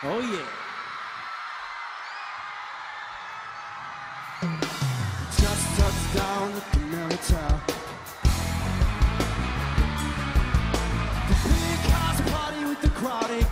Oh yeah. Just touched down at the Merital. The big house party with the crowded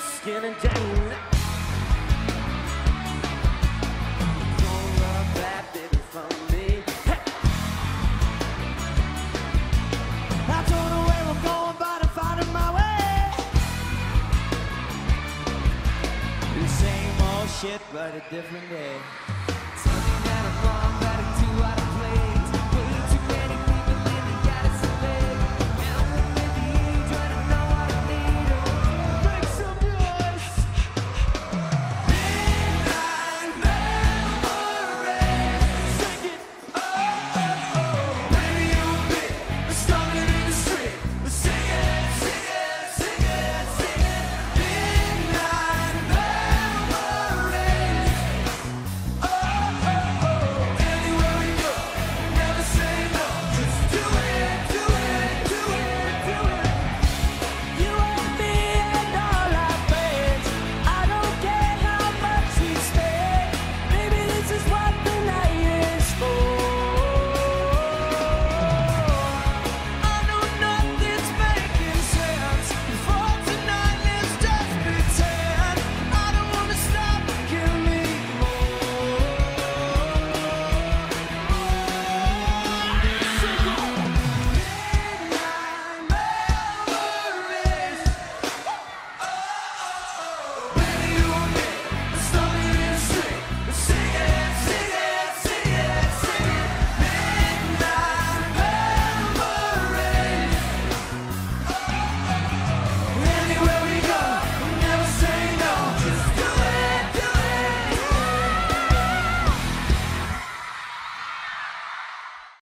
skin and Jane. Don't that baby from me. I don't know where I'm going, but I'm finding my way. The same old shit, but a different day.